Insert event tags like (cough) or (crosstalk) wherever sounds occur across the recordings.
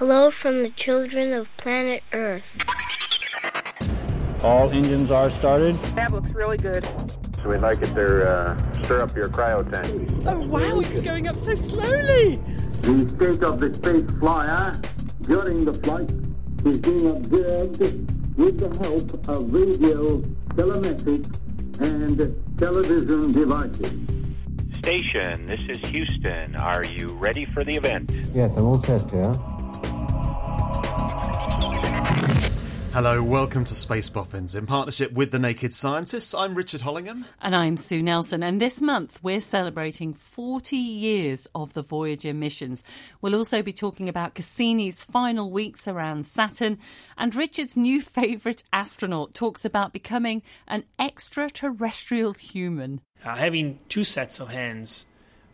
Hello from the children of planet Earth. All engines are started. That looks really good. So we'd like it to uh, stir up your cryo tank. Oh wow, it's going up so slowly. The state of the space flyer during the flight is being observed with the help of radio, telemetric, and television devices. Station, this is Houston. Are you ready for the event? Yes, I'm all set here. Hello, welcome to Space Boffins. In partnership with the Naked Scientists, I'm Richard Hollingham. And I'm Sue Nelson. And this month, we're celebrating 40 years of the Voyager missions. We'll also be talking about Cassini's final weeks around Saturn. And Richard's new (laughs) favourite astronaut talks about becoming an extraterrestrial human. Uh, having two sets of hands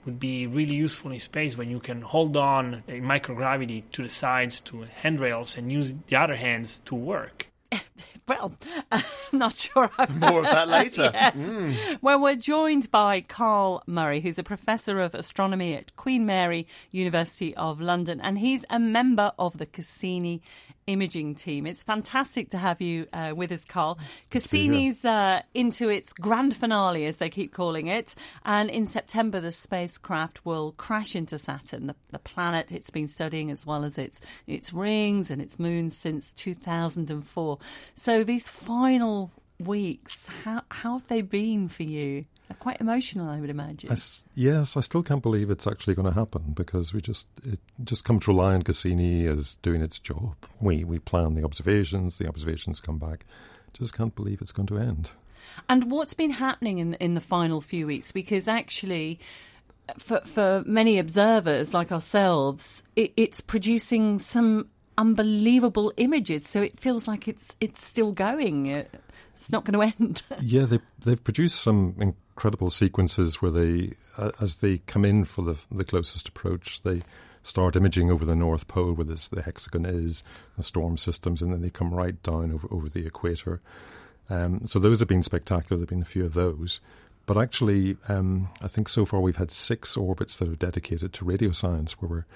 would be really useful in space when you can hold on in microgravity to the sides to handrails and use the other hands to work. (laughs) Well, I'm (laughs) not sure. I've More of that (laughs) later. Yes. Mm. Well, we're joined by Carl Murray, who's a professor of astronomy at Queen Mary University of London, and he's a member of the Cassini imaging team. It's fantastic to have you uh, with us, Carl. Cassini's uh, into its grand finale, as they keep calling it, and in September the spacecraft will crash into Saturn, the, the planet it's been studying, as well as its its rings and its moons since 2004. So these final weeks, how how have they been for you? They're quite emotional, I would imagine. I yes, I still can't believe it's actually going to happen because we just it just come to rely on Cassini as doing its job. We we plan the observations, the observations come back. Just can't believe it's going to end. And what's been happening in in the final few weeks? Because actually, for for many observers like ourselves, it, it's producing some unbelievable images. So it feels like it's it's still going. Uh, It's not going to end. (laughs) yeah, they they've produced some incredible sequences where they, uh, as they come in for the the closest approach, they start imaging over the North Pole where this, the hexagon is, the storm systems, and then they come right down over over the equator. Um, so those have been spectacular. There've been a few of those. But actually, um, I think so far we've had six orbits that are dedicated to radio science, where we're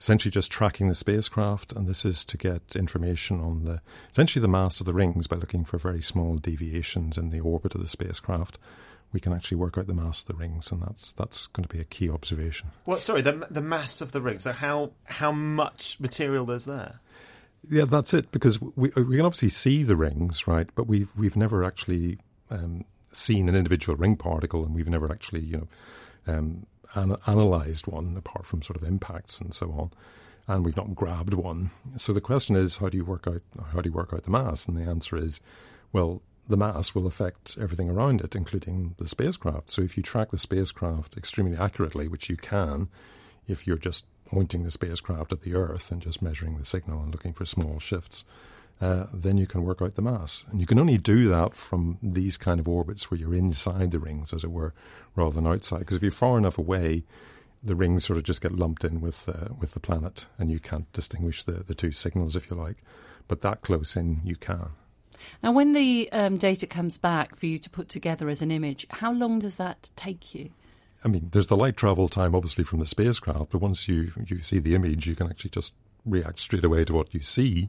essentially just tracking the spacecraft, and this is to get information on the essentially the mass of the rings by looking for very small deviations in the orbit of the spacecraft. We can actually work out the mass of the rings, and that's that's going to be a key observation. Well, sorry, the the mass of the ring. So how how much material there's there? Yeah, that's it. Because we we can obviously see the rings, right? But we've we've never actually um, seen an individual ring particle, and we've never actually you know um, an- analyzed one apart from sort of impacts and so on. And we've not grabbed one. So the question is, how do you work out how do you work out the mass? And the answer is, well, the mass will affect everything around it, including the spacecraft. So if you track the spacecraft extremely accurately, which you can, if you're just pointing the spacecraft at the Earth and just measuring the signal and looking for small shifts, uh, then you can work out the mass. And you can only do that from these kind of orbits where you're inside the rings, as it were, rather than outside. Because if you're far enough away, the rings sort of just get lumped in with uh, with the planet, and you can't distinguish the, the two signals, if you like. But that close in, you can. Now, when the um, data comes back for you to put together as an image, how long does that take you? I mean, there's the light travel time, obviously, from the spacecraft, but once you, you see the image, you can actually just react straight away to what you see.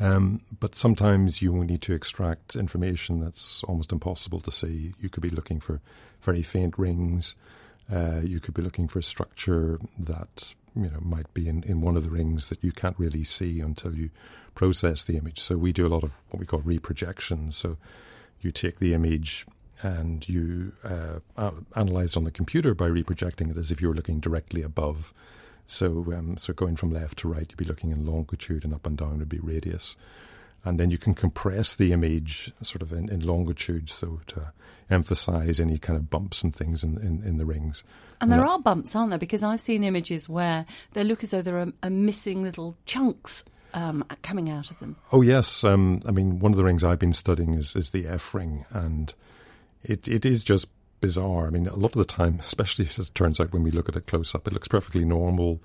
Um, but sometimes you will need to extract information that's almost impossible to see. You could be looking for very faint rings. Uh, you could be looking for a structure that you know might be in, in one of the rings that you can't really see until you process the image. So we do a lot of what we call reprojection. So you take the image and you uh, analyze it on the computer by reprojecting it as if you were looking directly above. So, um, so going from left to right, you'd be looking in longitude, and up and down would be radius. and then you can compress the image sort of in, in longitude, so to emphasize any kind of bumps and things in, in, in the rings. And there are bumps, aren't there? Because I've seen images where they look as though there are, are missing little chunks um, coming out of them. Oh yes, um, I mean one of the rings I've been studying is, is the F ring, and it it is just bizarre. I mean, a lot of the time, (laughs) especially as it turns out when we look at it close up, it looks perfectly normal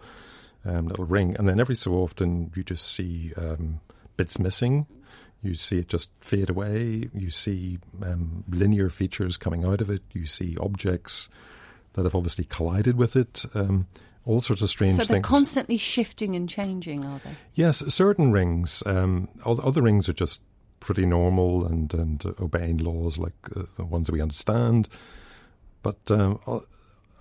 um, little ring, and then every so often you just see um, bits missing. You see it just fade away. You see um, linear features coming out of it. You see objects that have obviously collided with it. Um, all sorts of strange things. So they're things. constantly shifting and changing, are they? Yes, certain rings. Um, other rings are just pretty normal and, and obeying laws like uh, the ones that we understand. But um,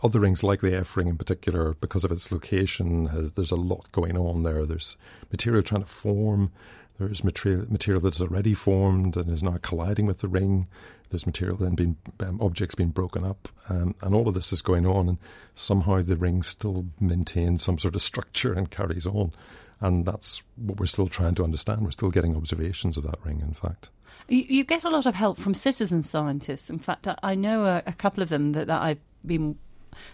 other rings, like the F ring in particular, because of its location, has, there's a lot going on there. There's material trying to form. There's material, material that is already formed and is now colliding with the ring. There's material then being um, objects being broken up, um, and all of this is going on, and somehow the ring still maintains some sort of structure and carries on, and that's what we're still trying to understand. We're still getting observations of that ring, in fact. You, you get a lot of help from citizen scientists. In fact, I, I know a, a couple of them that, that I've been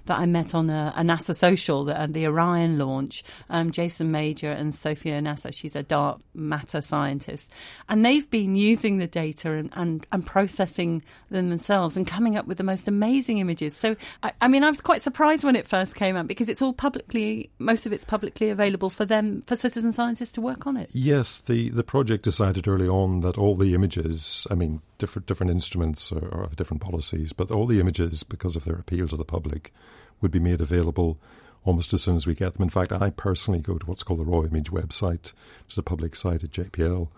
that I met on a, a NASA social, the, the Orion launch. Um, Jason Major and Sophia Nasr, she's a dark matter scientist. And they've been using the data and, and, and processing them themselves and coming up with the most amazing images. So, I, I mean, I was quite surprised when it first came out because it's all publicly, most of it's publicly available for them, for citizen scientists to work on it. Yes, the, the project decided early on that all the images, I mean, different different instruments or, or have different policies, but all the images, because of their appeal to the public, would be made available almost as soon as we get them. In fact, I personally go to what's called the Raw Image website, which is a public site at JPL,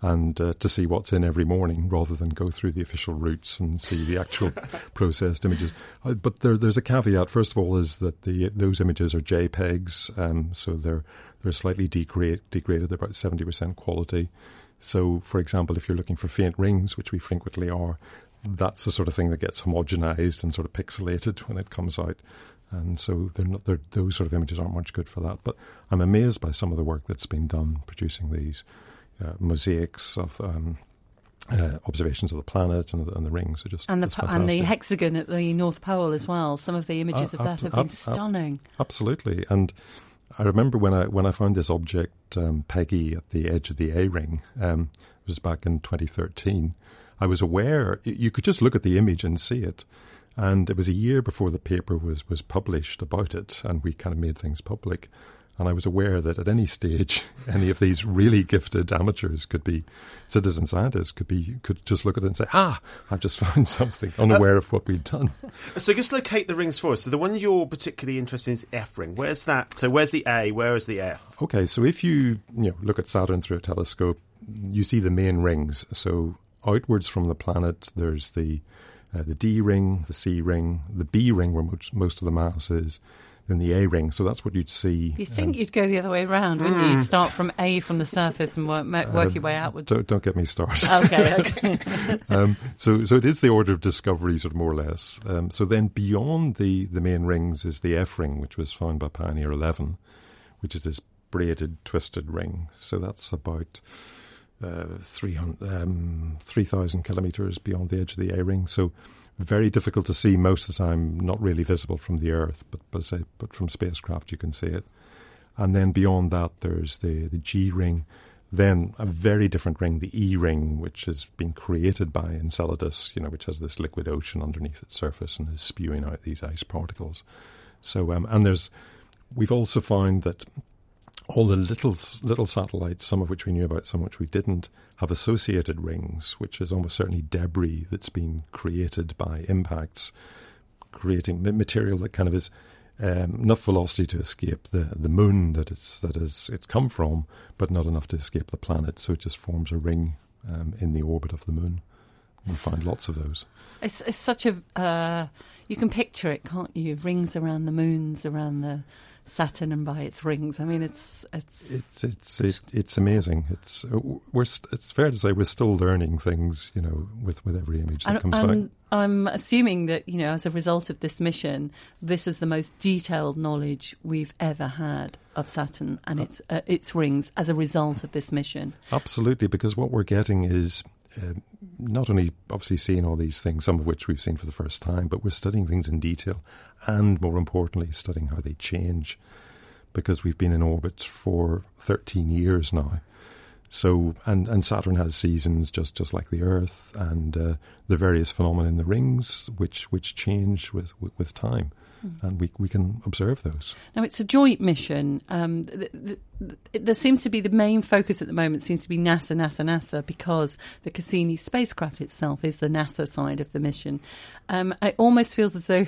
and uh, to see what's in every morning rather than go through the official routes and see the actual (laughs) processed images. Uh, but there, there's a caveat. First of all, is that the those images are JPEGs, um, so they're they're slightly degrade, degraded. They're about seventy percent quality. So, for example, if you're looking for faint rings, which we frequently are, that's the sort of thing that gets homogenized and sort of pixelated when it comes out. And so they're not, they're, those sort of images aren't much good for that. But I'm amazed by some of the work that's been done producing these uh, mosaics of um, uh, observations of the planet and the, and the rings are just and the and the hexagon at the North Pole as well. Some of the images uh, of that have been stunning. absolutely, and I remember when I when I found this object um, Peggy at the edge of the A ring. Um, it was back in 2013. I was aware you could just look at the image and see it. And it was a year before the paper was, was published about it, and we kind of made things public. And I was aware that at any stage, (laughs) any of these really gifted amateurs could be citizen scientists, could be could just look at it and say, "Ah, I've just (laughs) found something," unaware uh, of what we'd done. (laughs) So just locate the rings for us. So the one you're particularly interested in is F ring. Where's that? So where's the A? Where is the F? Okay, so if you you know look at Saturn through a telescope, you see the main rings. So outwards from the planet, there's the uh, the D ring, the C ring, the B ring, where most, most of the mass is, then the A ring. So that's what you'd see. You think um, you'd go the other way around, wouldn't you? You'd start from A from the surface and work, work uh, your way outwards. Don't, don't get me started. okay, okay. (laughs) um, so, so it is the order of discovery, sort of more or less. Um, so then beyond the, the main rings is the F ring, which was found by Pioneer 11, which is this braided, twisted ring. So that's about uh, 3,000 um, 3, kilometres beyond the edge of the A ring. So very difficult to see most of the time, not really visible from the Earth, but, but, say, but from spacecraft you can see it. And then beyond that, there's the, the G ring. Then a very different ring, the E ring, which has been created by Enceladus, you know, which has this liquid ocean underneath its surface and is spewing out these ice particles. So, um, and there's, we've also found that all the little little satellites, some of which we knew about, some of which we didn't, have associated rings, which is almost certainly debris that's been created by impacts, creating material that kind of is um, enough velocity to escape the, the moon that it's that is it's come from, but not enough to escape the planet. So it just forms a ring um, in the orbit of the moon. We find lots of those. It's, it's such a uh, you can picture it, can't you? Rings around the moons, around the Saturn and by its rings. I mean, it's it's it's it's it, it's amazing. It's uh, we're it's fair to say we're still learning things, you know, with with every image that and, comes and back. I'm assuming that you know, as a result of this mission, this is the most detailed knowledge we've ever had of Saturn and its uh, its rings as a result of this mission. Absolutely, because what we're getting is. Uh, not only obviously seeing all these things, some of which we've seen for the first time, but we're studying things in detail and more importantly, studying how they change because we've been in orbit for 13 years now. So, and, and Saturn has seasons just, just like the Earth, and uh, the various phenomena in the rings which, which change with, with, with time. Mm. And we, we can observe those. Now, it's a joint mission. Um, the, the, the, there seems to be the main focus at the moment seems to be NASA, NASA, NASA, because the Cassini spacecraft itself is the NASA side of the mission. Um, it almost feels as though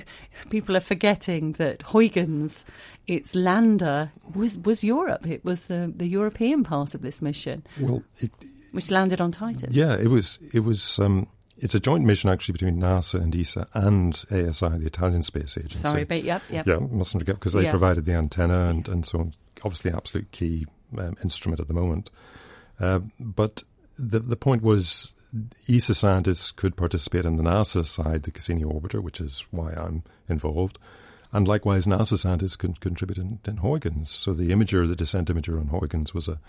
people are forgetting that Huygens, its lander, was, was Europe. It was the, the European part of this mission. Well, it, which landed on Titan. Yeah, it was. It was. Um, it's a joint mission actually between NASA and ESA and ASI, the Italian Space Agency. Sorry, but yep, yep. Yeah, mustn't forget because they yeah. provided the antenna and, and so on. Obviously, absolute key um, instrument at the moment. Uh, but the the point was, ESA scientists could participate on the NASA side, the Cassini orbiter, which is why I'm involved. And likewise, NASA scientists can contribute in, in Huygens. So the imager, the descent imager on Huygens was a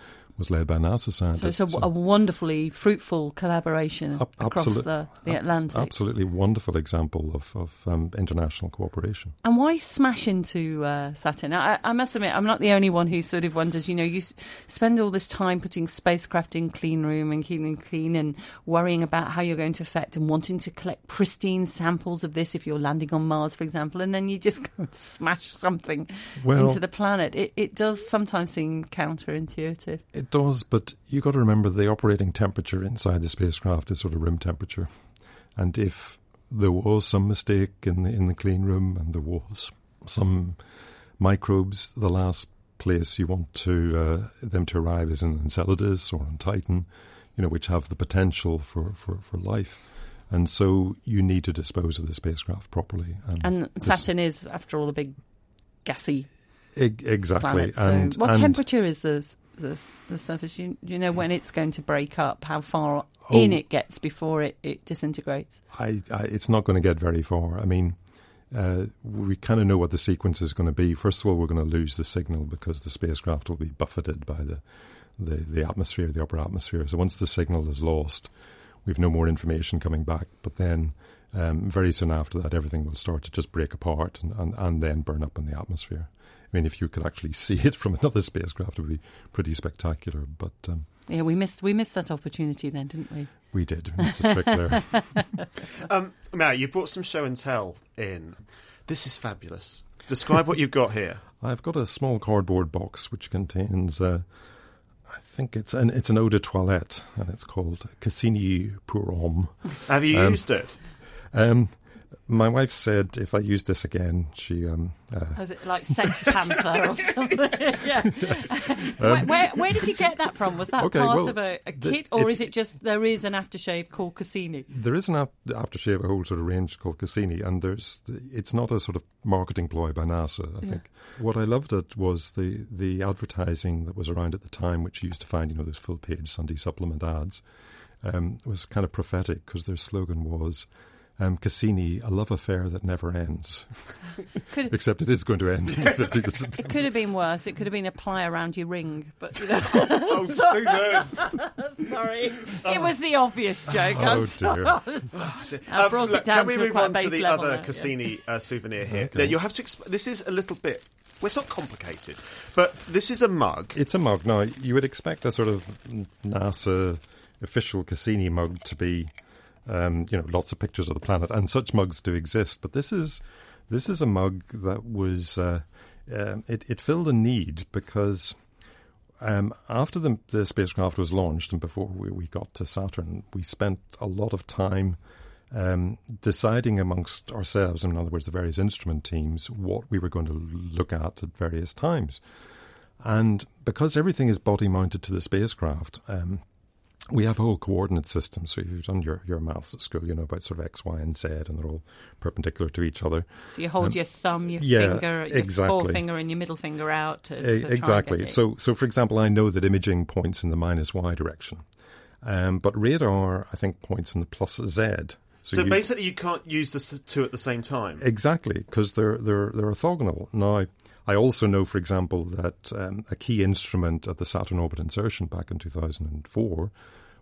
was led by NASA scientists. So it's a, a wonderfully fruitful collaboration ab- across the, the Atlantic. Absolutely wonderful example of, of um, international cooperation. And why smash into uh, Saturn? I, I, must admit, I'm not the only one who sort of wonders, you know, you spend all this time putting spacecraft in clean room and keeping them clean and worrying about how you're going to affect and wanting to collect pristine samples of this if you're landing on Mars, for example, and then you just (laughs) smash something well, into the planet. It, it does sometimes seem counterintuitive. It does, but you've got to remember the operating temperature inside the spacecraft is sort of room temperature. And if there was some mistake in the, in the clean room and there was some microbes, the last place you want to uh, them to arrive is in Enceladus or on Titan, you know, which have the potential for, for, for life. And so you need to dispose of the spacecraft properly. And, and Saturn is, after all, a big gassy exactly. Planet, so and what and temperature is the, the, the surface? You, you know when it's going to break up, how far oh, in it gets before it, it disintegrates? I, I, it's not going to get very far. I mean, uh, we kind of know what the sequence is going to be. First of all, we're going to lose the signal because the spacecraft will be buffeted by the, the, the atmosphere, the upper atmosphere. So once the signal is lost, we've no more information coming back. But then um, very soon after that, everything will start to just break apart and, and, and then burn up in the atmosphere. I mean, if you could actually see it from another spacecraft, it would be pretty spectacular. But um, yeah, we missed we missed that opportunity then, didn't we? We did. Mr. a trick there. (laughs) um, Matt, you brought some show and tell in. This is fabulous. Describe what you've got here. (laughs) I've got a small cardboard box which contains. Uh, I think it's an it's an eau de toilette, and it's called Cassini pour homme. Have you um, used it? Um, my wife said if I use this again, she um. Uh, Was it like Sex Panther or (laughs) something? (laughs) yeah. Yes. Um, where, where, where, did you get that from? Was that okay, part well, of a, a kit, or is it just there is an aftershave called Cassini? There is an aftershave, a whole sort of range called Cassini, and there's it's not a sort of marketing ploy by NASA. I yeah. think what I loved it was the the advertising that was around at the time, which you used to find, you know, those full page Sunday supplement ads, um, was kind of prophetic because their slogan was um, Cassini, a love affair that never ends. (laughs) Except it is going to end. (laughs) it could have been worse. It could have been a ply around your ring. But you (laughs) know. oh, Susan! Sorry, oh. it was the obvious joke. Oh dear. oh, dear. I brought um, it down Can we move on to the other there, Cassini yeah. uh, souvenir here? Okay. Now, you have to. Exp- this is a little bit well, it's not complicated, but this is a mug. It's a mug. Now, you would expect a sort of NASA official Cassini mug to be um, you know, lots of pictures of the planet, and such mugs do exist. But this is this is a mug that was uh, uh, it, it filled a need because um, after the, the, spacecraft was launched and before we, we, got to Saturn, we spent a lot of time um, deciding amongst ourselves, in other words, the various instrument teams, what we were going to look at at various times. And because everything is body mounted to the spacecraft, um, we have a whole coordinate system. So you've done your, your maths at school, you know about sort of X, Y, and Z, and they're all perpendicular to each other. So you hold Um, your thumb, your yeah, finger, your exactly. forefinger, and your middle finger out. To, to E- try and get exactly. So, so for example, I know that imaging points in the minus y direction, um, but radar, I think, points in the plus z. So, you- basically, you can't use the two at the same time. Exactly, because they're they're they're orthogonal. Now, I also know, for example, that um, a key instrument at the Saturn orbit insertion back in 2004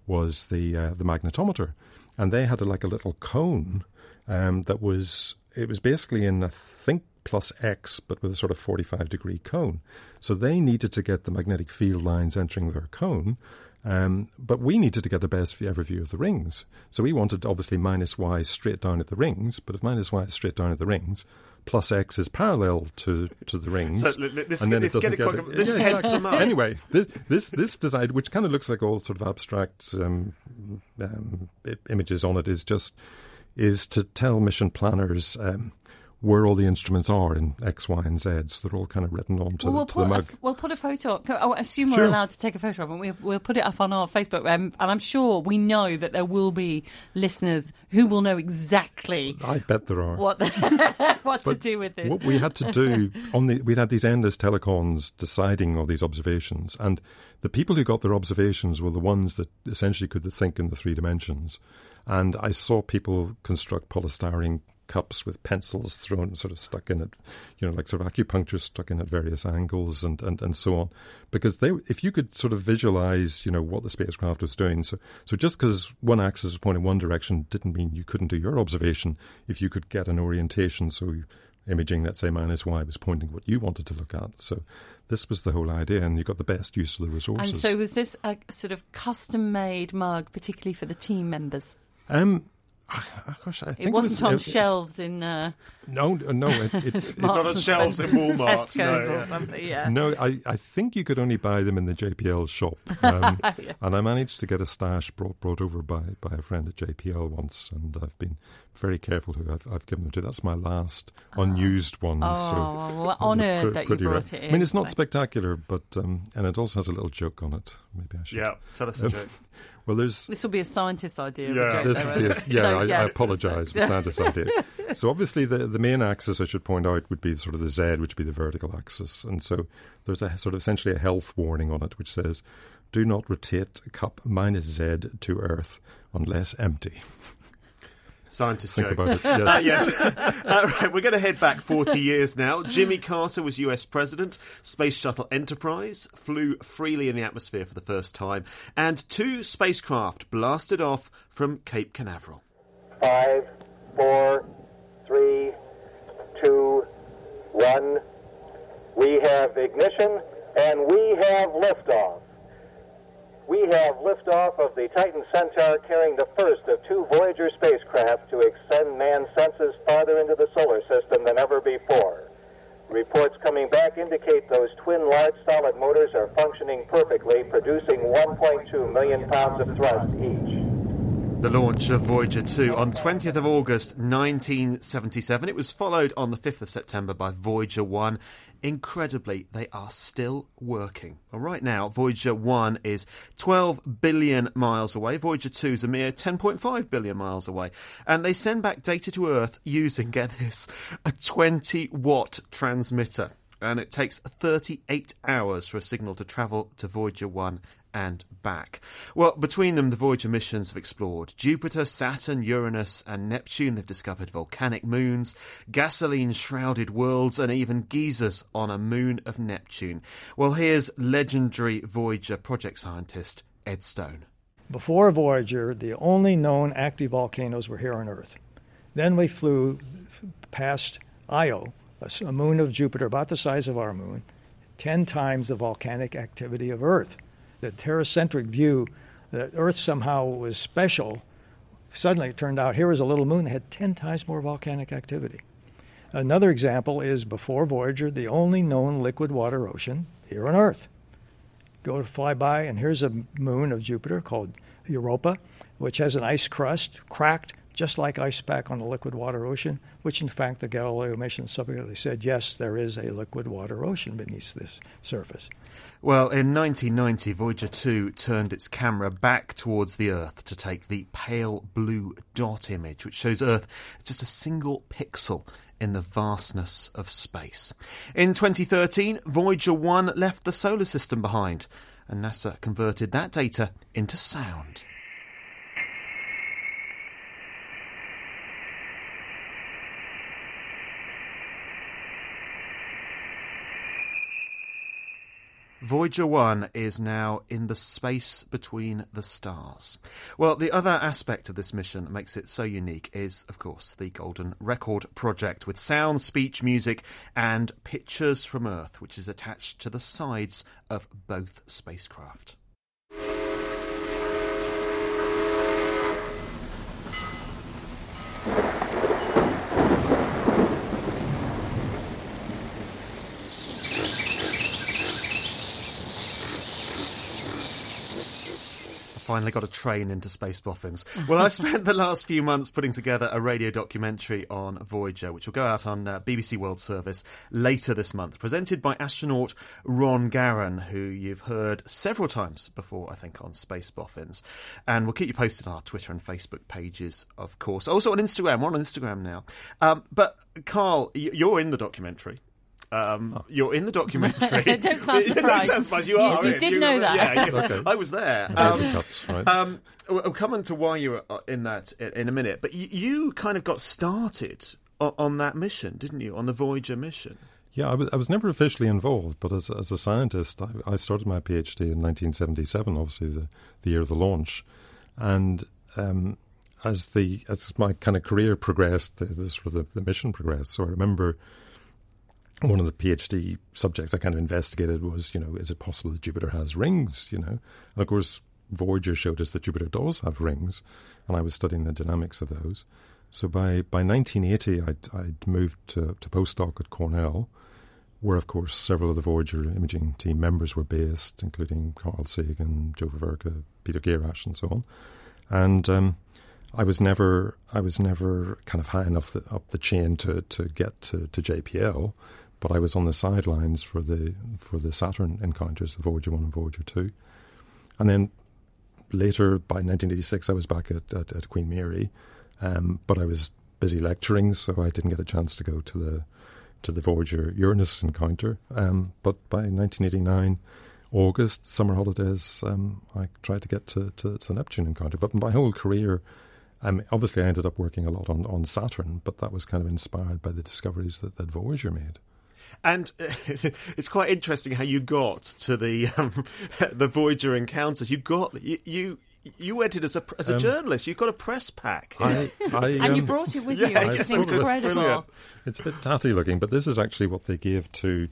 was the uh, the magnetometer, and they had a, like a little cone um, that was it was basically in I think plus X, but with a sort of 45 degree cone. So they needed to get the magnetic field lines entering their cone. Um, but we needed to get the best ever view of the rings. So we wanted obviously minus y straight down at the rings, but if minus y is straight down at the rings, plus x is parallel to, to the rings. So, let's and then it let's get doesn't it quick. it- This yeah, heads exactly. them up. Anyway, this this, this design, which kind of looks like all sort of abstract um, um, images on it, is just is to tell mission planners um, where all the instruments are in X, Y, and Z. So they're all kind of written onto Well, we'll to the put, a, we'll put a photo. I assume we're Sure. allowed to take a photo of it. We'll, we'll put it up on our Facebook. Um, and I'm sure we know that there will be listeners who will know exactly I bet there are. what, (laughs) what to do with this. What we had to do (laughs) on the we had these endless telecons deciding all these observations, and the people who got their observations were the ones that essentially could think in the three dimensions. And I saw people construct polystyrene cups with pencils thrown sort of stuck in it, you know, like sort of acupuncture stuck in at various angles and, and, and so on. Because they if you could sort of visualize, you know, what the spacecraft was doing. So so just because one axis was pointing one direction didn't mean you couldn't do your observation if you could get an orientation. So imaging, let's say minus y, was pointing what you wanted to look at. So this was the whole idea, and you got the best use of the resources. and so was this a sort of custom made mug, particularly for the team members? um, ah, gosh, I think It wasn't was, on it- shelves in. Uh, No, no, it, it's, (laughs) it's Marks shelves in Tesco's no, or yeah. something. Yeah. No, I, I think you could only buy them in the JPL shop. (laughs) Um, Yeah. And I managed to get a stash brought brought over by, by a friend at JPL once, and I've been very careful who I've, I've given them to. That's my last unused one. Oh, so well, I'm honoured pre- that you pretty brought rare. it I mean, it's not spectacular, but um, and it also has a little joke on it. Maybe I should. Yeah, tell us a (laughs) joke. Well, there's This will be a scientist's idea. Yeah. Of a joke, this, though, yes, yeah, So, I, yeah. I apologise for (laughs) Santa's idea. So obviously, the the main axis I should point out would be sort of the Z, which would be the vertical axis, and so there's a sort of essentially a health warning on it, which says, "Do not rotate cup minus Z to Earth unless empty." (laughs) Scientist Think joke. about it, Uh, yes. (laughs) yes. (laughs) All right, we're going to head back 40 years now. (laughs) Jimmy Carter was US president. Space Shuttle Enterprise flew freely in the atmosphere for the first time, and two spacecraft blasted off from Cape Canaveral. Five, four, three, two, one. We have ignition and we have liftoff. We have liftoff of the Titan Centaur carrying the first of two Voyager spacecraft to extend man's senses farther into the solar system than ever before. Reports coming back indicate those twin large solid motors are functioning perfectly, producing 1.2 million pounds of thrust each. The launch of Voyager 2 on 20th of August 1977. It was followed on the 5th of September by Voyager 1. Incredibly, they are still working. Well, right now, Voyager 1 is 12 billion miles away. Voyager 2 is a mere 10.5 billion miles away. And they send back data to Earth using, (laughs) get this, a 20 watt transmitter. And it takes 38 hours for a signal to travel to Voyager 1 and back. Well, between them, the Voyager missions have explored Jupiter, Saturn, Uranus, and Neptune. They've discovered volcanic moons, gasoline shrouded worlds, and even geysers on a moon of Neptune. Well, here's legendary Voyager project scientist Ed Stone. Before Voyager, the only known active volcanoes were here on Earth. Then we flew past Io, a moon of Jupiter about the size of our moon, 10 times the volcanic activity of Earth. The terracentric view that Earth somehow was special, suddenly it turned out here was a little moon that had 10 times more volcanic activity. Another example is before Voyager, the only known liquid water ocean here on Earth. Go to fly by, and here's a moon of Jupiter called Europa, which has an ice crust, cracked just like ice pack on a liquid water ocean, which in fact the Galileo mission subsequently said, yes, there is a liquid water ocean beneath this surface. Well, in 1990, Voyager 2 turned its camera back towards the Earth to take the pale blue dot image, which shows Earth just a single pixel in the vastness of space. In 2013, Voyager 1 left the solar system behind, and NASA converted that data into sound. Voyager 1 is now in the space between the stars. Well, the other aspect of this mission that makes it so unique is, of course, the Golden Record Project with sound, speech, music, and pictures from Earth, which is attached to the sides of both spacecraft. Finally got a train into Space Boffins. (laughs) Well, I've spent the last few months putting together a radio documentary on Voyager, which will go out on uh, BBC World Service later this month, presented by astronaut Ron Garan, who you've heard several times before, I think, on Space Boffins. And we'll keep you posted on our Twitter and Facebook pages, of course. Also on Instagram. We're on Instagram now. Um, but, Carl, you're in the documentary. Um, oh. You're in the documentary. (laughs) (laughs) don't sound surprised. don't sound surprised. You are. You, you did you, know that. Yeah, you, okay. I was there. Um, cuts, right. um, we'll come on to why you were uh, in that in a minute. But you, you kind of got started on, on, that mission, didn't you? On the Voyager mission. Yeah, I was, I was never officially involved, but as, as a scientist, I, I started my PhD in 1977, obviously the, the year of the launch. And um, as the as my kind of career progressed, the, the, sort of the, the mission progressed. So I remember one of the PhD subjects I kind of investigated was, you know, is it possible that Jupiter has rings? You know, and of course, Voyager showed us that Jupiter does have rings, and I was studying the dynamics of those. So by by 1980, I'd, I'd moved to, to postdoc at Cornell, where of course several of the Voyager imaging team members were based, including Carl Sagan, Joe Veverka, Peter Gierasch, and so on. And um, I was never I was never kind of high enough the, up the chain to, to get to, to JPL but I was on the sidelines for the for the Saturn encounters, the Voyager One and Voyager Two, and then later by 1986 I was back at, at, at Queen Mary, um, but I was busy lecturing, so I didn't get a chance to go to the to the Voyager Uranus encounter. Um, but by 1989. August, summer holidays, um, I tried to get to, to, to, the Neptune encounter. But my whole career, um, obviously, I ended up working a lot on, on Saturn, but that was kind of inspired by the discoveries that, that Voyager made. And (laughs) it's quite interesting how you got to the um, (laughs) the Voyager encounters. You got you. you you went in as a as a um, journalist. You got a press pack, I, (laughs) I, and you um, brought it with yeah, you. It's incredible. It's a bit tatty looking, but this is actually what they give to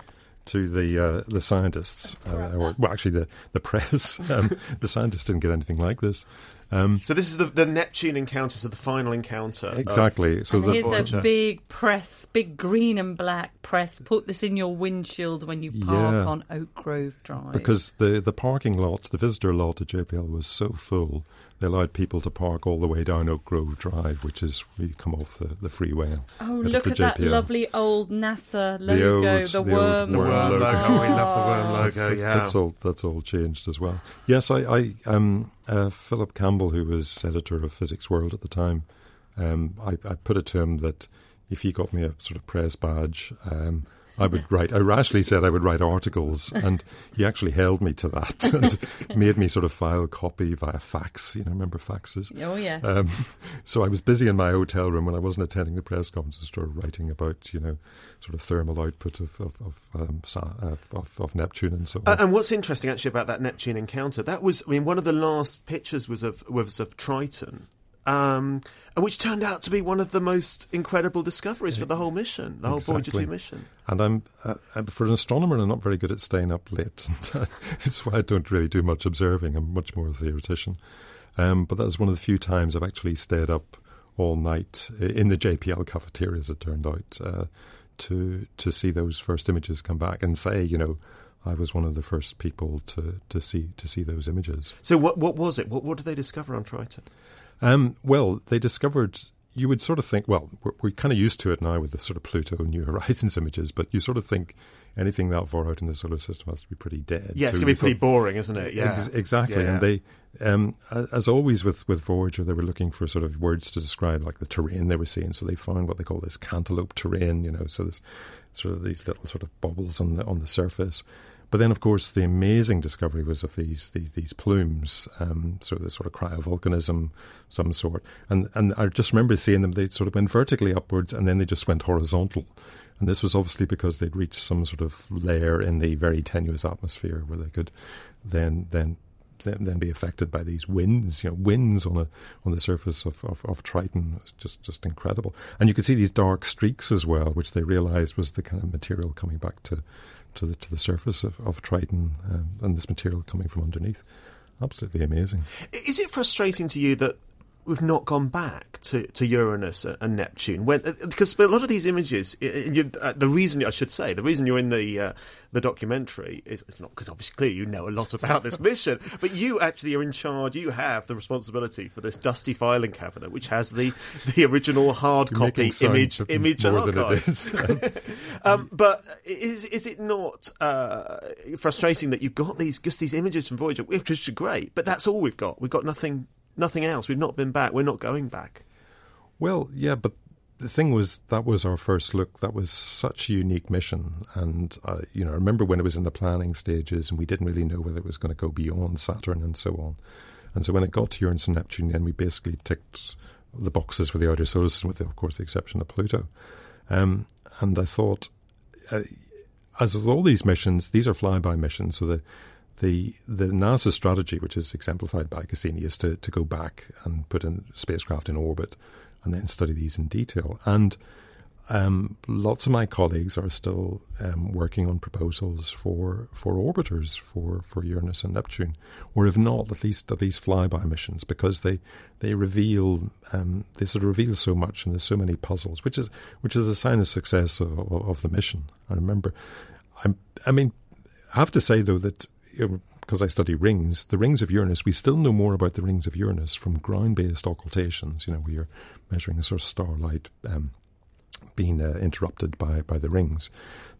to the uh, the scientists, uh, or well, actually the the press. Um, the scientists didn't get anything like this. Um, so this is the, the Neptune encounter, so the final encounter. Exactly. so the here's Voyager. a big press, big green and black press. Put this in your windshield when you park yeah, on Oak Grove Drive. Because the the parking lot, the visitor lot at JPL was so full they allowed people to park all the way down Oak Grove Drive, which is where you come off the, the freeway. Oh, look at that lovely old NASA logo, the, old, the, the worm, the worm logo. logo. We love the worm logo. That's, yeah, that's all. That's all changed as well. Yes, I, I um, uh, Philip Campbell, who was editor of Physics World at the time, um, I, I, put it to him that if he got me a sort of press badge. Um, I would write. I rashly said I would write articles, (laughs) and he actually held me to that (laughs) and made me sort of file copy via fax. You know, remember faxes? Oh yeah. Um, so I was busy in my hotel room when I wasn't attending the press conferences, sort of writing about you know, sort of thermal output of of of, um, of, of Neptune and so on. and what's interesting actually about that Neptune encounter, that was I mean one of the last pictures was of was of Triton um, which turned out to be one of the most incredible discoveries for the whole mission, the whole exactly. Voyager 2 mission. And I'm, uh, for an astronomer, I'm not very good at staying up late. (laughs) That's why I don't really do much observing. I'm much more a theoretician. Um, but that was one of the few times I've actually stayed up all night in the JPL cafeteria, as it turned out, uh, to to see those first images come back and say, you know, I was one of the first people to, to see to see those images. So what what was it? What what did they discover on Triton? Um, well, they discovered you would sort of think, well, we're, we're kind of used to it now with the sort of Pluto New (laughs) Horizons images, but you sort of think anything that far out in the solar system has to be pretty dead. Yeah, it's So going to be we pretty thought- boring, isn't it? Yeah, Ex- exactly. Yeah, And they, um, as always with, with Voyager, they were looking for sort of words to describe like the terrain they were seeing. So they found what they call this cantaloupe terrain, you know, so there's sort of these little sort of bubbles on the, on the surface. But then, of course, the amazing discovery was of these these, these plumes, um, this sort of cryovolcanism, some sort. And and I just remember seeing them; they sort of went vertically upwards, and then they just went horizontal. And this was obviously because they'd reached some sort of layer in the very tenuous atmosphere where they could then then then, be affected by these winds, you know, winds on a on the surface of, of, of Triton. It's just just incredible. And you could see these dark streaks as well, which they realised was the kind of material coming back to to the to the surface of, of Triton, um, and this material coming from underneath. Absolutely amazing. Is it frustrating to you that we've not gone back to, to Uranus and Neptune? When, uh, because a lot of these images, you, uh, the reason I should say, the reason you're in the uh, the documentary is it's not because obviously clearly you know a lot about this mission, but you actually are in charge. You have the responsibility for this dusty filing cabinet, which has the the original hard You're copy image image more than it archives. (laughs) um, but is is it not uh, frustrating that you've got these just these images from Voyager, which are great, but that's all we've got. We've got nothing nothing else. We've not been back. We're not going back. Well, yeah, but the thing was that was our first look. That was such a unique mission, and uh, you know, I remember when it was in the planning stages, and we didn't really know whether it was going to go beyond Saturn and so on. And so when it got to Uranus and Neptune, then we basically ticked the boxes for the outer solar system, with of course the exception of Pluto. Um, and I thought, uh, as with all these missions, these are flyby missions, so the the the NASA strategy, which is exemplified by Cassini, is to, to go back and put a spacecraft in orbit and then study these in detail. And um, lots of my colleagues are still um, working on proposals for, for orbiters for, for Uranus and Neptune, or if not, at least at least flyby missions, because they they reveal um, they sort of reveal so much, and there's so many puzzles, which is which is a sign of success of, of, of the mission. I remember, I'm, I mean, I have to say though that you know, because I study rings, the rings of Uranus, we still know more about the rings of Uranus from ground-based occultations. You know, where you're measuring a sort of starlight um, being uh, interrupted by, by the rings.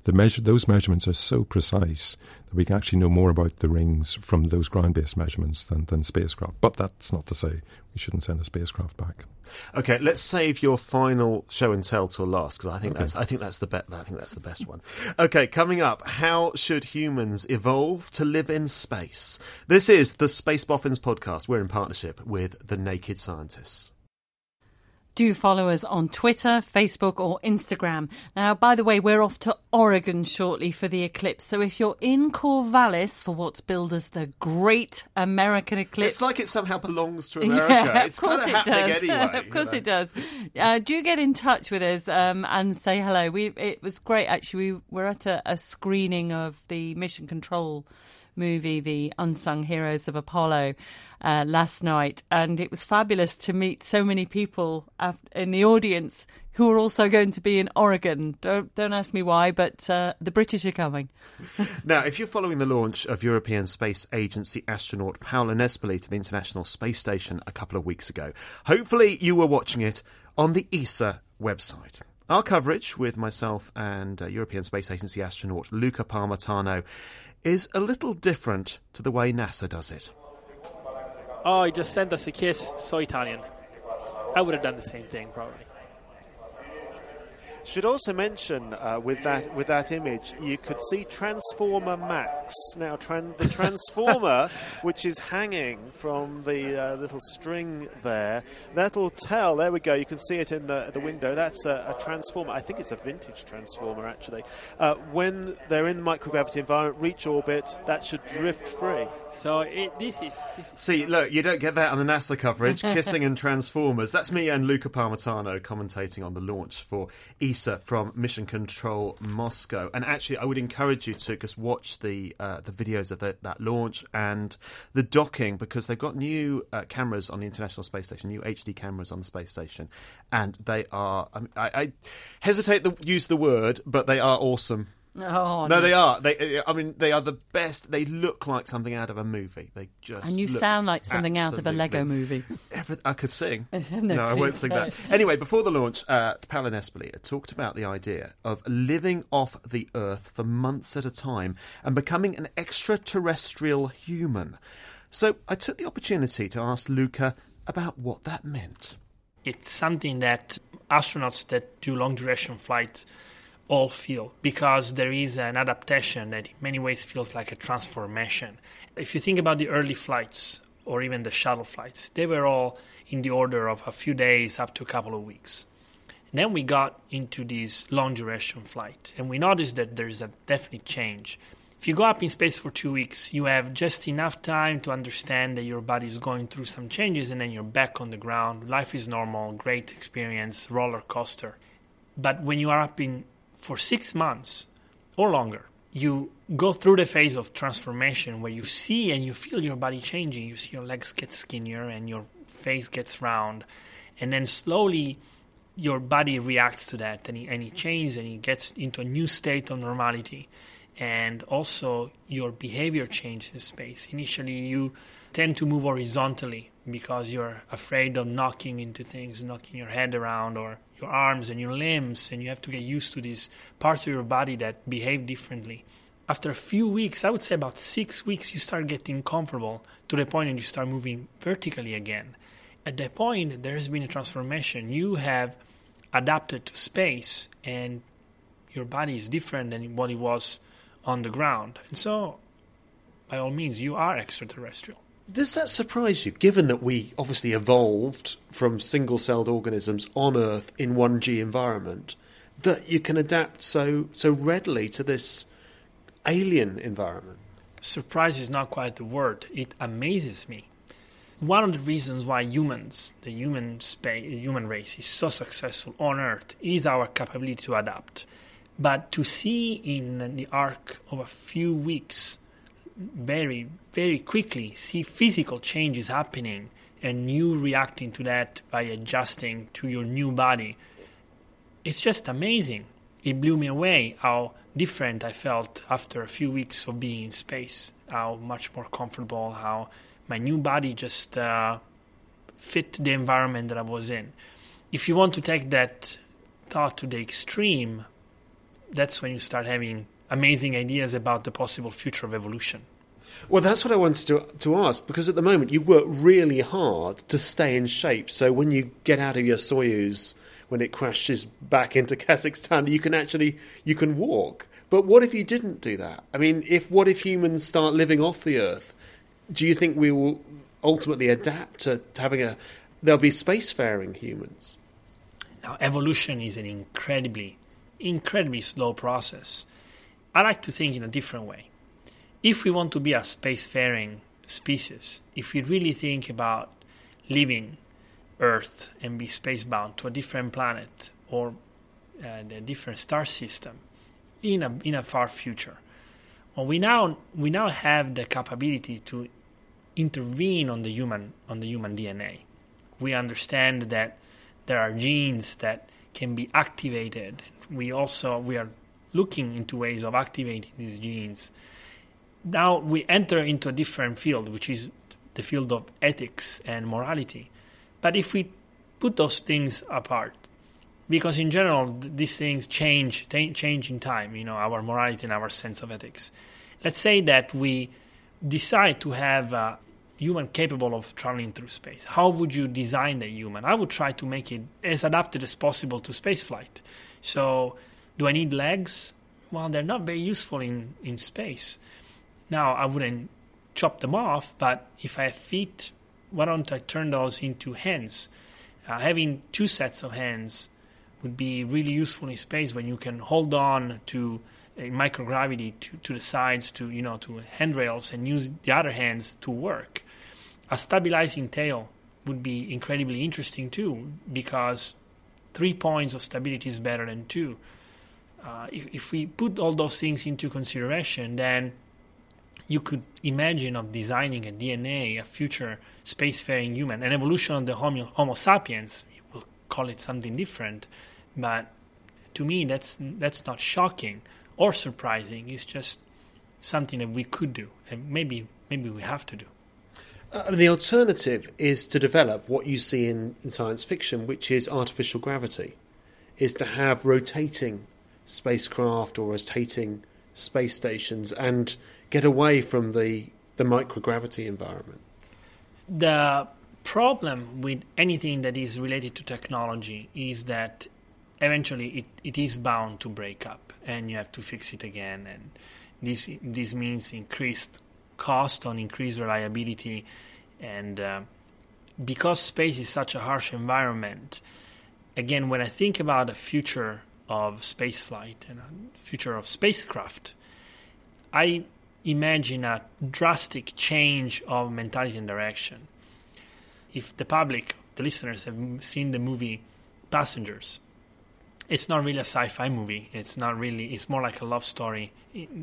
The measure, those measurements are so precise that we can actually know more about the rings from those ground-based measurements than, than spacecraft. But that's not to say we shouldn't send a spacecraft back. Okay, let's save your final show and tell till last because I think that's I think that's the be- I think that's the best one. Okay, coming up, how should humans evolve to live in space? This is the Space Boffins podcast. We're in partnership with the Naked Scientists. Do follow us on Twitter, Facebook, or Instagram. Now, by the way, we're off to Oregon shortly for the eclipse. So if you're in Corvallis for what's billed as the Great American Eclipse, It's like it somehow belongs to (laughs) America. Yeah, it's of course kind it of happening does. anyway. (laughs) of course you it does. Uh, do get in touch with us um, and say hello. We it was great actually. We were at a, a screening of the Mission Control movie, The Unsung Heroes of Apollo, uh, last night, and it was fabulous to meet so many people in the audience who are also going to be in Oregon. Don't don't ask me why, but uh, the British are coming. (laughs) Now, if you're following the launch of European Space Agency astronaut Paolo Nespoli to the International Space Station a couple of weeks ago, hopefully you were watching it on the ESA website. Our coverage with myself and uh, European Space Agency astronaut Luca Parmitano is a little different to the way NASA does it. Oh, he just sent us a kiss. So Italian. I would have done the same thing, probably. Should also mention uh, with that with that image, you could see Transformer Max. Now, tran- the (laughs) transformer, which is hanging from the uh, little string there, that'll tell. There we go. You can see it in the, the window. That's a, a transformer. I think it's a vintage transformer, actually. Uh, when they're in the microgravity environment, reach orbit, that should drift free. So it, this is this is See, look, you don't get that on the NASA coverage. Kissing and Transformers. That's me and Luca Parmitano commentating on the launch for ESA from Mission Control Moscow. And actually, I would encourage you to just watch the uh, the videos of the, that launch and the docking because they've got new uh, cameras on the International Space Station, new HD cameras on the space station, and they are. I, mean, I, I hesitate to use the word, but they are awesome. Oh, no, they are. They, I mean, they are the best. They look like something out of a movie. They just And you look sound like something out of a Lego movie. Every, I could sing. (laughs) No, no, I won't sing that. Anyway, before the launch, uh, Paolo Nespoli had talked about the idea of living off the Earth for months at a time and becoming an extraterrestrial human. So I took the opportunity to ask Luca about what that meant. It's something that astronauts that do long duration flights all feel because there is an adaptation that in many ways feels like a transformation. If you think about the early flights or even the shuttle flights, they were all in the order of a few days up to a couple of weeks. And then we got into this long duration flight and we noticed that there's a definite change. If you go up in space for two weeks, you have just enough time to understand that your body is going through some changes and then you're back on the ground. Life is normal, great experience, roller coaster. But when you are up in for six months or longer, you go through the phase of transformation where you see and you feel your body changing. You see your legs get skinnier and your face gets round. And then slowly your body reacts to that and it, and it changes and it gets into a new state of normality. And also your behavior changes in space. Initially, you tend to move horizontally because you're afraid of knocking into things, knocking your head around or your arms and your limbs, and you have to get used to these parts of your body that behave differently. After a few weeks, I would say about six weeks, you start getting comfortable to the point you start moving vertically again. At that point, there's been a transformation. You have adapted to space, and your body is different than what it was on the ground. And so, by all means, you are extraterrestrial. Does that surprise you, given that we obviously evolved from single celled organisms on Earth in 1G environment, that you can adapt so, so readily to this alien environment? Surprise is not quite the word. It amazes me. One of the reasons why humans, the human space, the human race, is so successful on Earth is our capability to adapt. But to see in the arc of a few weeks, very, very quickly, see physical changes happening and you reacting to that by adjusting to your new body, it's just amazing. It blew me away how different I felt after a few weeks of being in space, how much more comfortable, how my new body just uh, fit the environment that I was in. If you want to take that thought to the extreme, that's when you start having amazing ideas about the possible future of evolution. Well, that's what I wanted to, to ask because at the moment you work really hard to stay in shape. So when you get out of your Soyuz, when it crashes back into (laughs) Kazakhstan, you can actually you can walk. But what if you didn't do that? I mean, if what if humans start living off the Earth? Do you think we will ultimately adapt to, to having a? There'll be spacefaring humans. Now, evolution is an incredibly, incredibly slow process. I like to think in a different way. If we want to be a spacefaring species, if we really think about leaving Earth and be spacebound to a different planet or uh, a different star system in a in a far future, well, we now we now have the capability to intervene on the human on the human DNA. We understand that there are genes that can be activated. We also we are looking into ways of activating these genes. Now we enter into a different field, which is the field of ethics and morality. But if we put those things apart, because in general these things change change in time, you know, our morality and our sense of ethics. Let's say that we decide to have a human capable of traveling through space. How would you design the human? I would try to make it as adapted as possible to spaceflight. So, do I need legs? Well, they're not very useful in, in space. Now, I wouldn't chop them off, but if I have feet, why don't I turn those into hands? Uh, having two sets of hands would be really useful in space when you can hold on to a microgravity to, to the sides, to you know, to handrails, and use the other hands to work. A stabilizing tail would be incredibly interesting too, because three points of stability is better than two. Uh, if, if we put all those things into consideration, then you could imagine of designing a DNA, a future spacefaring human, an evolution of the Homo, Homo sapiens. You will call it something different, but to me, that's that's not shocking. or surprising. It's just something that we could do, and maybe maybe we have to do. Uh, the alternative is to develop what you see in, in science fiction, which is artificial gravity, is to have rotating spacecraft or rotating space stations and get away from the, the microgravity environment. The problem with anything that is related to technology is that eventually it, it is bound to break up and you have to fix it again and this this means increased cost on increased reliability and uh, because space is such a harsh environment again when i think about the future of spaceflight and a future of spacecraft i imagine a drastic change of mentality and direction if the public the listeners have seen the movie passengers it's not really a sci-fi movie. It's not really. It's more like a love story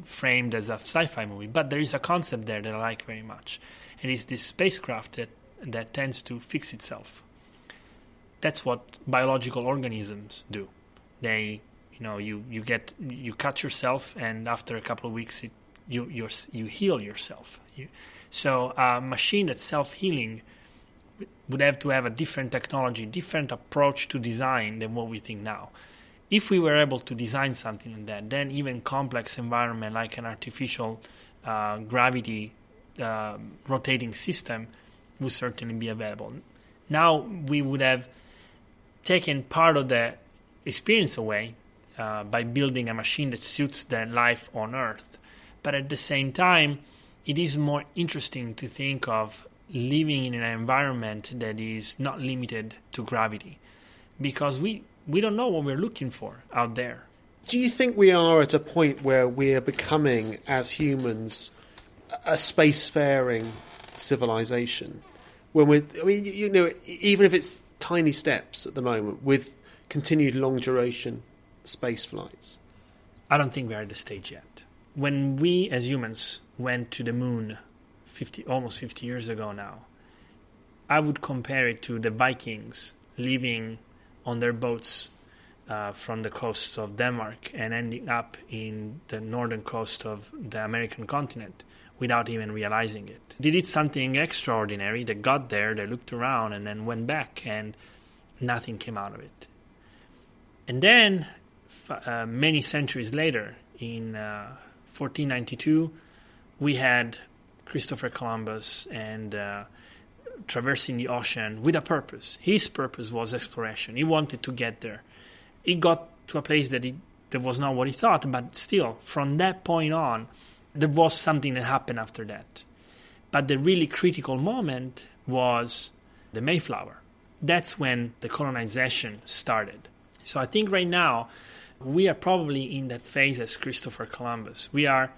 framed as a sci-fi movie. But there is a concept there that I like very much, and it's this spacecraft that that tends to fix itself. That's what biological organisms do. They, you know, you you get you cut yourself, and after a couple of weeks, it, you you you heal yourself. You, so a machine that's self-healing would have to have a different technology, different approach to design than what we think now if we were able to design something like that, then even complex environment like an artificial uh, gravity uh, rotating system would certainly be available. Now we would have taken part of the experience away uh, by building a machine that suits the life on Earth, but at the same time, it is more interesting to think of living in an environment that is not limited to gravity because we we don't know what we're looking for out there. Do you think we are at a point where we are becoming, as humans, a spacefaring civilization? When we, I mean, you know, even if it's tiny steps at the moment, with continued long duration space flights. I don't think we're at the stage yet. When we, as humans, went to the moon 50, almost 50 years ago now, I would compare it to the Vikings leaving on their boats uh, from the coasts of Denmark and ending up in the northern coast of the American continent without even realizing it. They did something extraordinary. They got there, they looked around, and then went back, and nothing came out of it. And then, uh, many centuries later, in uh, 1492, we had Christopher Columbus and uh, traversing the ocean with a purpose. His purpose was exploration. He wanted to get there. He got to a place that he, that was not what he thought, but still, from that point on, there was something that happened after that. But the really critical moment was the Mayflower. That's when the colonization started. So I think right now we are probably in that phase as Christopher Columbus. We are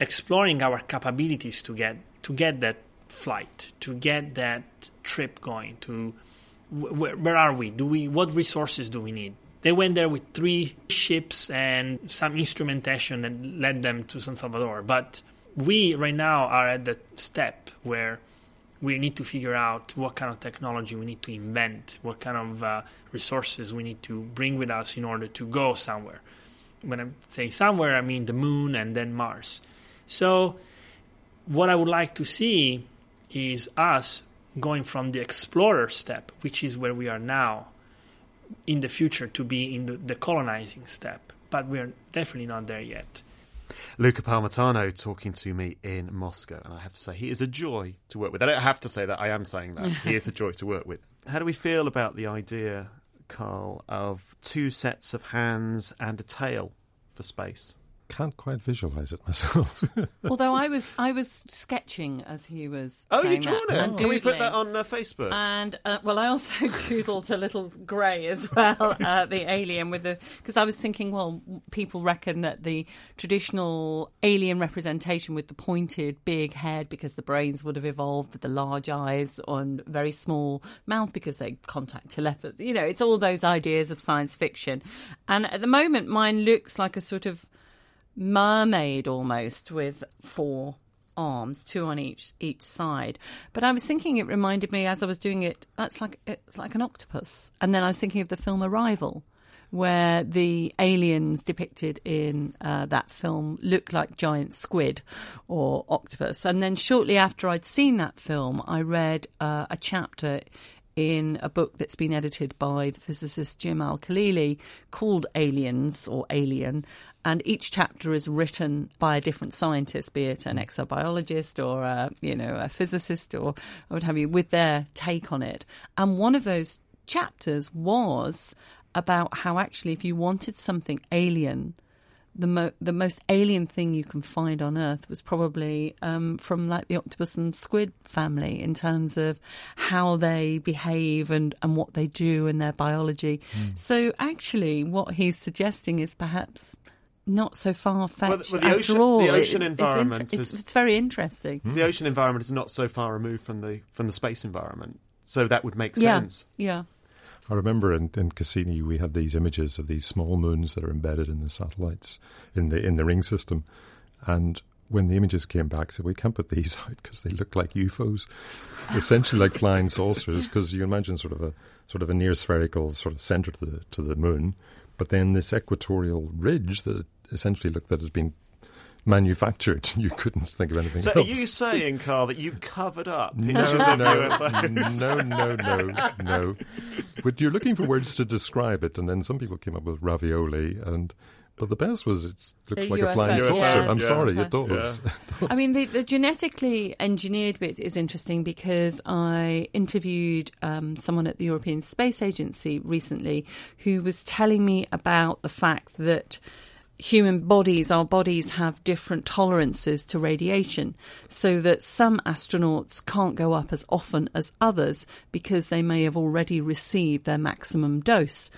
exploring our capabilities to get to get that flight to get that trip going to where, where are we do we what resources do we need they went there with three ships and some instrumentation that led them to San Salvador. But we right now are at the step where we need to figure out what kind of technology we need to invent, what kind of uh, resources we need to bring with us in order to go somewhere. When I'm saying somewhere, I mean the moon and then Mars. So, what I would like to see is us going from the explorer step, which is where we are now, in the future to be in the, the colonizing step. But we're definitely not there yet. Luca Parmitano talking to me in Moscow, and I have to say he is a joy to work with. I don't have to say that; I am saying that he is a joy to work with. How do we feel about the idea, Carl, of two sets of hands and a tail for space? Can't quite visualize it myself. (laughs) Although I was I was sketching as he was. Oh, you drawn it? Can we put that on uh, Facebook? And uh, well, I also (laughs) doodled a little grey as well, uh, the alien with the because I was thinking, well, people reckon that the traditional alien representation with the pointed big head because the brains would have evolved with the large eyes on very small mouth because they contact telepathy. You know, it's all those ideas of science fiction, and at the moment, mine looks like a sort of mermaid almost with four arms, two on each each side. But I was thinking it reminded me as I was doing it. That's like it's like an octopus. And then I was thinking of the film Arrival, where the aliens depicted in uh, that film look like giant squid or octopus. And then shortly after I'd seen that film, I read uh, a chapter in a book that's been edited by the physicist Jim Al Khalili called Aliens or Alien. And each chapter is written by a different scientist, be it an exobiologist or a, you know a physicist or, what have you, with their take on it. And one of those chapters was about how actually, if you wanted something alien, the mo- the most alien thing you can find on Earth was probably um, from like the octopus and squid family in terms of how they behave and, and what they do and their biology. Mm. So actually, what he's suggesting is perhaps not so far fetched. Well, well, the ocean, all, the ocean it's, environment it's, is, it's, very interesting. The ocean environment is not so far removed from the from the space environment, so that would make yeah, sense. Yeah. I remember in, in Cassini we had these images of these small moons that are embedded in the satellites in the in the ring system, and when the images came back, said we can't put these (laughs) out because they look like UFOs, essentially like flying saucers. Because you imagine sort of a sort of a near spherical sort of center to the to the moon, but then this equatorial ridge that essentially looked that had been manufactured. (laughs) You couldn't think of anything so else. are you saying, Carl, that you covered up no, pictures no, (laughs) no, no, no, no. But you're looking for words to describe it, and then some people came up with ravioli, and but the best was it looks The like a UFO, flying yeah. saucer. I'm Yeah. sorry, it does. It does. I mean, the, the genetically engineered bit is interesting because I interviewed um, someone at the European Space Agency recently who was telling me about the fact that human bodies, our bodies have different tolerances to radiation, so that some astronauts can't go up as often as others because they may have already received their maximum dose.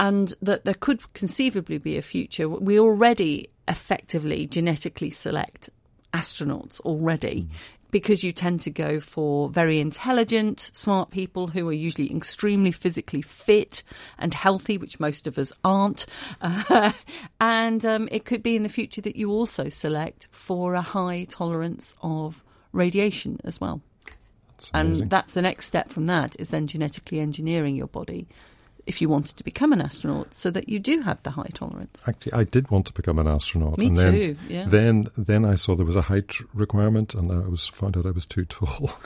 And that there could conceivably be a future. We already effectively genetically select astronauts already mm. Because you tend to go for very intelligent, smart people who are usually extremely physically fit and healthy, which most of us aren't. Uh, (laughs) and um, it could be in the future that you also select for a high tolerance of radiation as well. amazing. and that's the next step from that is then genetically engineering your body if you wanted to become an astronaut so that you do have the high tolerance. Actually, I did want to become an astronaut. Me and then, too, yeah. Then, then I saw there was a height requirement, and I was found out I was too tall. (laughs)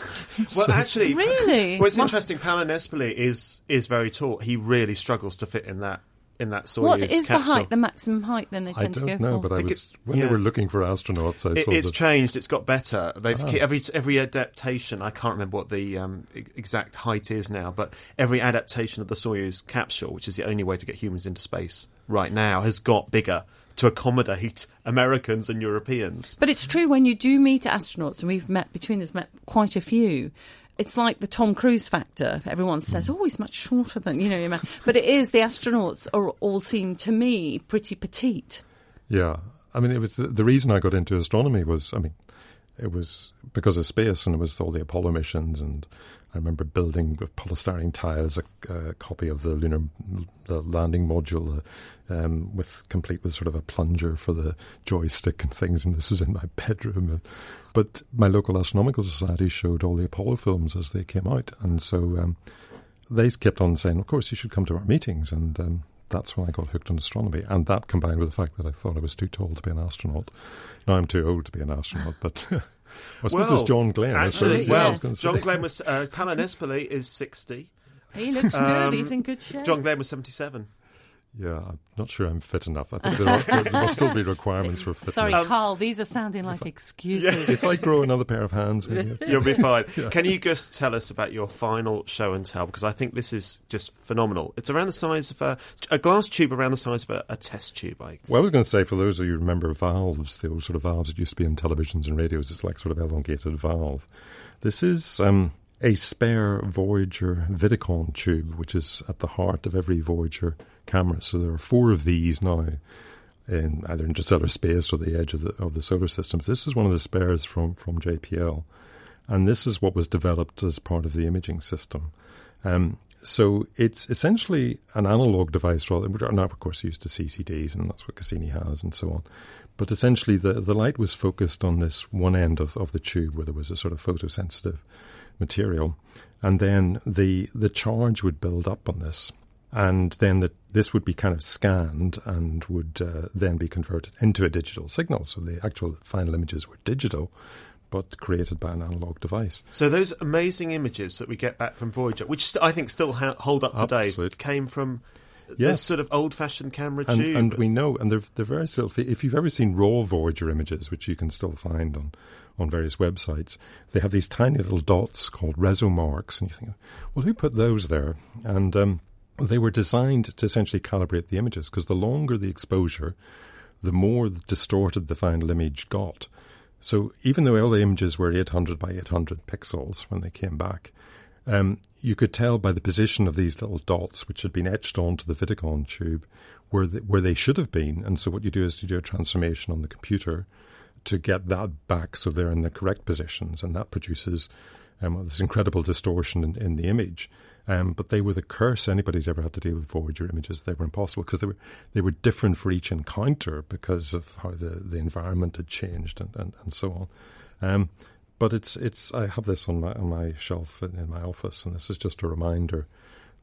Well, actually, Really? (laughs) Well, it's What- interesting. Paolo Nespoli is is very tall. He really struggles to fit in that in that Soyuz what is the height, the maximum height then they tend to don't go know, for? but I think was when yeah. they were looking for astronauts. I It, saw it's that changed. It's got better. They've Ah. every every adaptation. I can't remember what the um, exact height is now, but every adaptation of the Soyuz capsule, which is the only way to get humans into space right now, has got bigger to accommodate (laughs) Americans and Europeans. But it's true when you do meet astronauts, and we've met between us met quite a few. It's like the Tom Cruise factor. Everyone says, "Oh, he's much shorter than you know." your man." But it is the astronauts are all seem to me pretty petite. Yeah, I mean, it was the, the reason I got into astronomy was, I mean, it was because of space, and it was all the Apollo missions, and I remember building with polystyrene tiles a, a copy of the lunar the landing module, uh, um, with complete with sort of a plunger for the joystick and things, and this is in my (laughs) bedroom. But my local astronomical society showed all the Apollo films as they came out, and so um, they kept on saying, "Of course, you should come to our meetings," and um, that's when I got hooked on astronomy. And that combined with the fact that I thought I was too tall to be an astronaut. Now I'm too old to be an astronaut, but (laughs) I suppose well, it's John Glenn. Actually, suppose, well, I John say. Glenn was uh, Paolo Nespoli is sixty. He looks good. He's in good shape. Um, John Glenn was seventy-seven. Yeah, I'm not sure I'm fit enough. I think there, are, there must still be requirements for fitness. Sorry, Carl. These are sounding like excuses. if I grow another pair of hands, maybe You'll be fine. Yeah. Can you just tell us about your final show and tell? Because I think this is just phenomenal. It's around the size of a, a glass tube, around the size of a, a test tube. I Well, I was going to say, for those of you who remember valves, the old sort of valves that used to be in televisions and radios, it's like sort of elongated valve. This is um, a spare Voyager Vidicon tube, which is at the heart of every Voyager camera. So there are four of these now, in either interstellar space or the edge of the of the solar system. So This is one of the spares from from JPL, and this is what was developed as part of the imaging system. Um, so it's essentially an analog device, rather which are now, of course, used to CCDs, and that's what Cassini has, and so on. But essentially, the, the light was focused on this one end of, of the tube where there was a sort of photosensitive material, and then the the charge would build up on this, and then the, this would be kind of scanned and would uh, then be converted into a digital signal. So the actual final images were digital, but created by an analog device. So those amazing images that we get back from Voyager, which st- I think still ha- hold up today, Absolutely. came from Yes. this sort of old-fashioned camera and, tube. and we know, and they're they're very still. If you've ever seen raw Voyager images, which you can still find on on various websites, they have these tiny little dots called reseau marks, and you think, well, who put those there? And um, they were designed to essentially calibrate the images because the longer the exposure, the more distorted the final image got. So even though all the images were 800 by 800 pixels when they came back, um, you could tell by the position of these little dots, which had been etched onto the Vidicon tube, where where they should have been. And so what you do is you do a transformation on the computer to get that back so they're in the correct positions, and that produces um, this incredible distortion in, in the image. Um, but they were the curse anybody's ever had to deal with Voyager images. They were impossible because they were they were different for each encounter because of how the, the environment had changed and, and, and so on. Um, but it's it's I have this on my on my shelf in, in my office, and this is just a reminder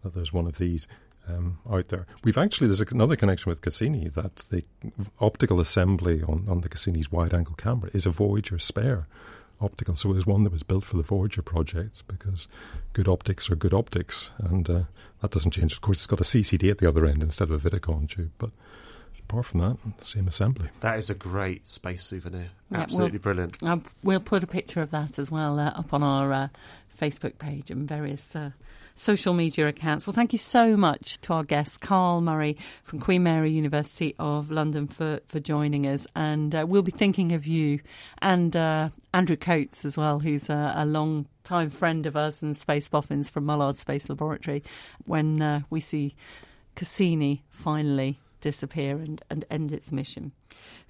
that there's one of these um, out there. We've actually there's another connection with Cassini that the optical assembly on, on the Cassini's wide angle camera is a Voyager spare optical. So there's one that was built for the Voyager project because good optics are good optics, and uh, that doesn't change. Of course, it's got a CCD at the other end instead of a Vidicon tube, but. Apart from that, same assembly. That is a great space souvenir. Yeah, Absolutely we'll- brilliant. Uh, we'll put a picture of that as well uh, up on our uh, Facebook page and various uh, social media accounts. Well, thank you so much to our guest, Carl Murray from Queen Mary University of London, for, for joining us. And uh, we'll be thinking of you and uh, Andrew Coates as well, who's a, a long time friend of us and Space Boffins from Mullard Space Laboratory, when uh, we see Cassini finally disappear and, and end its mission.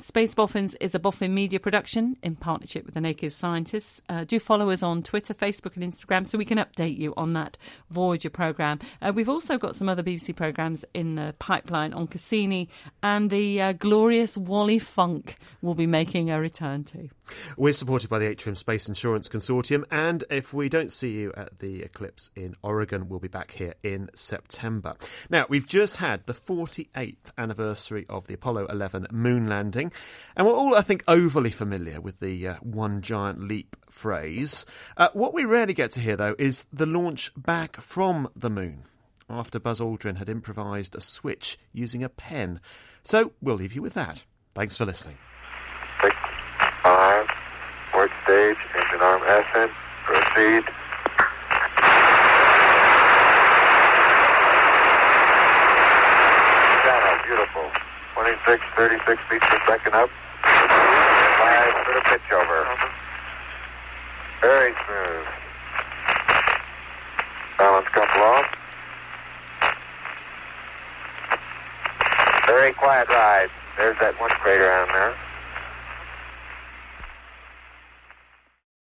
Space Boffins is a Boffin media production in partnership with the Naked Scientists. Uh, do follow us on Twitter, Facebook, and Instagram so we can update you on that Voyager programme. Uh, we've also got some other BBC programmes in the pipeline on Cassini, and the uh, glorious Wally Funk will be making a return too. We're supported by the Atrium Space Insurance Consortium, and if we don't see you at the eclipse in Oregon, we'll be back here in September. Now, we've just had the 48th anniversary of the Apollo 11 moon landing, and we're all, I think, overly familiar with the uh, one giant leap phrase. Uh, what we rarely get to hear, though, is the launch back from the moon. After Buzz Aldrin had improvised a switch using a pen. So we'll leave you with that. Thanks for listening. Five, port stage, engine arm ascent, proceed. 26, 36 feet per second up. Five foot the pitch over. Very smooth. Balance couple off. Very quiet ride. There's that one crater on there.